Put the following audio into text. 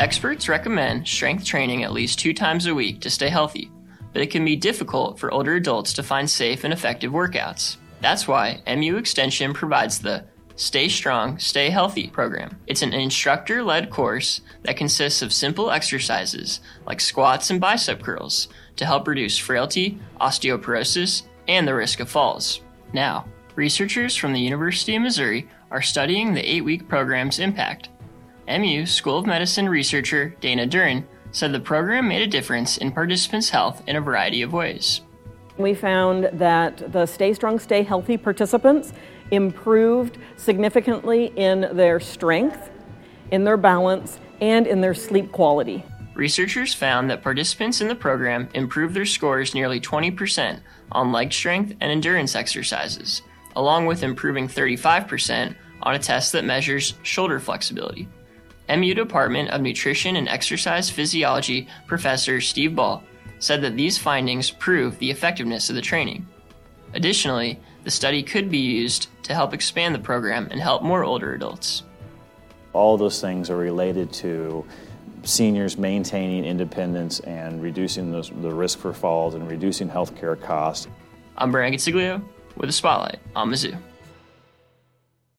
Experts recommend strength training at least two times a week to stay healthy, but it can be difficult for older adults to find safe and effective workouts. That's why MU Extension provides the Stay Strong, Stay Healthy program. It's an instructor led course that consists of simple exercises like squats and bicep curls to help reduce frailty, osteoporosis, and the risk of falls. Now, researchers from the University of Missouri are studying the eight week program's impact. MU School of Medicine researcher Dana Duren said the program made a difference in participants' health in a variety of ways. We found that the Stay Strong, Stay Healthy participants improved significantly in their strength, in their balance, and in their sleep quality. Researchers found that participants in the program improved their scores nearly 20% on leg strength and endurance exercises, along with improving 35% on a test that measures shoulder flexibility. MU Department of Nutrition and Exercise Physiology professor Steve Ball said that these findings prove the effectiveness of the training. Additionally, the study could be used to help expand the program and help more older adults. All those things are related to seniors maintaining independence and reducing those, the risk for falls and reducing healthcare costs. I'm Brian Consiglio with a spotlight on Mizzou.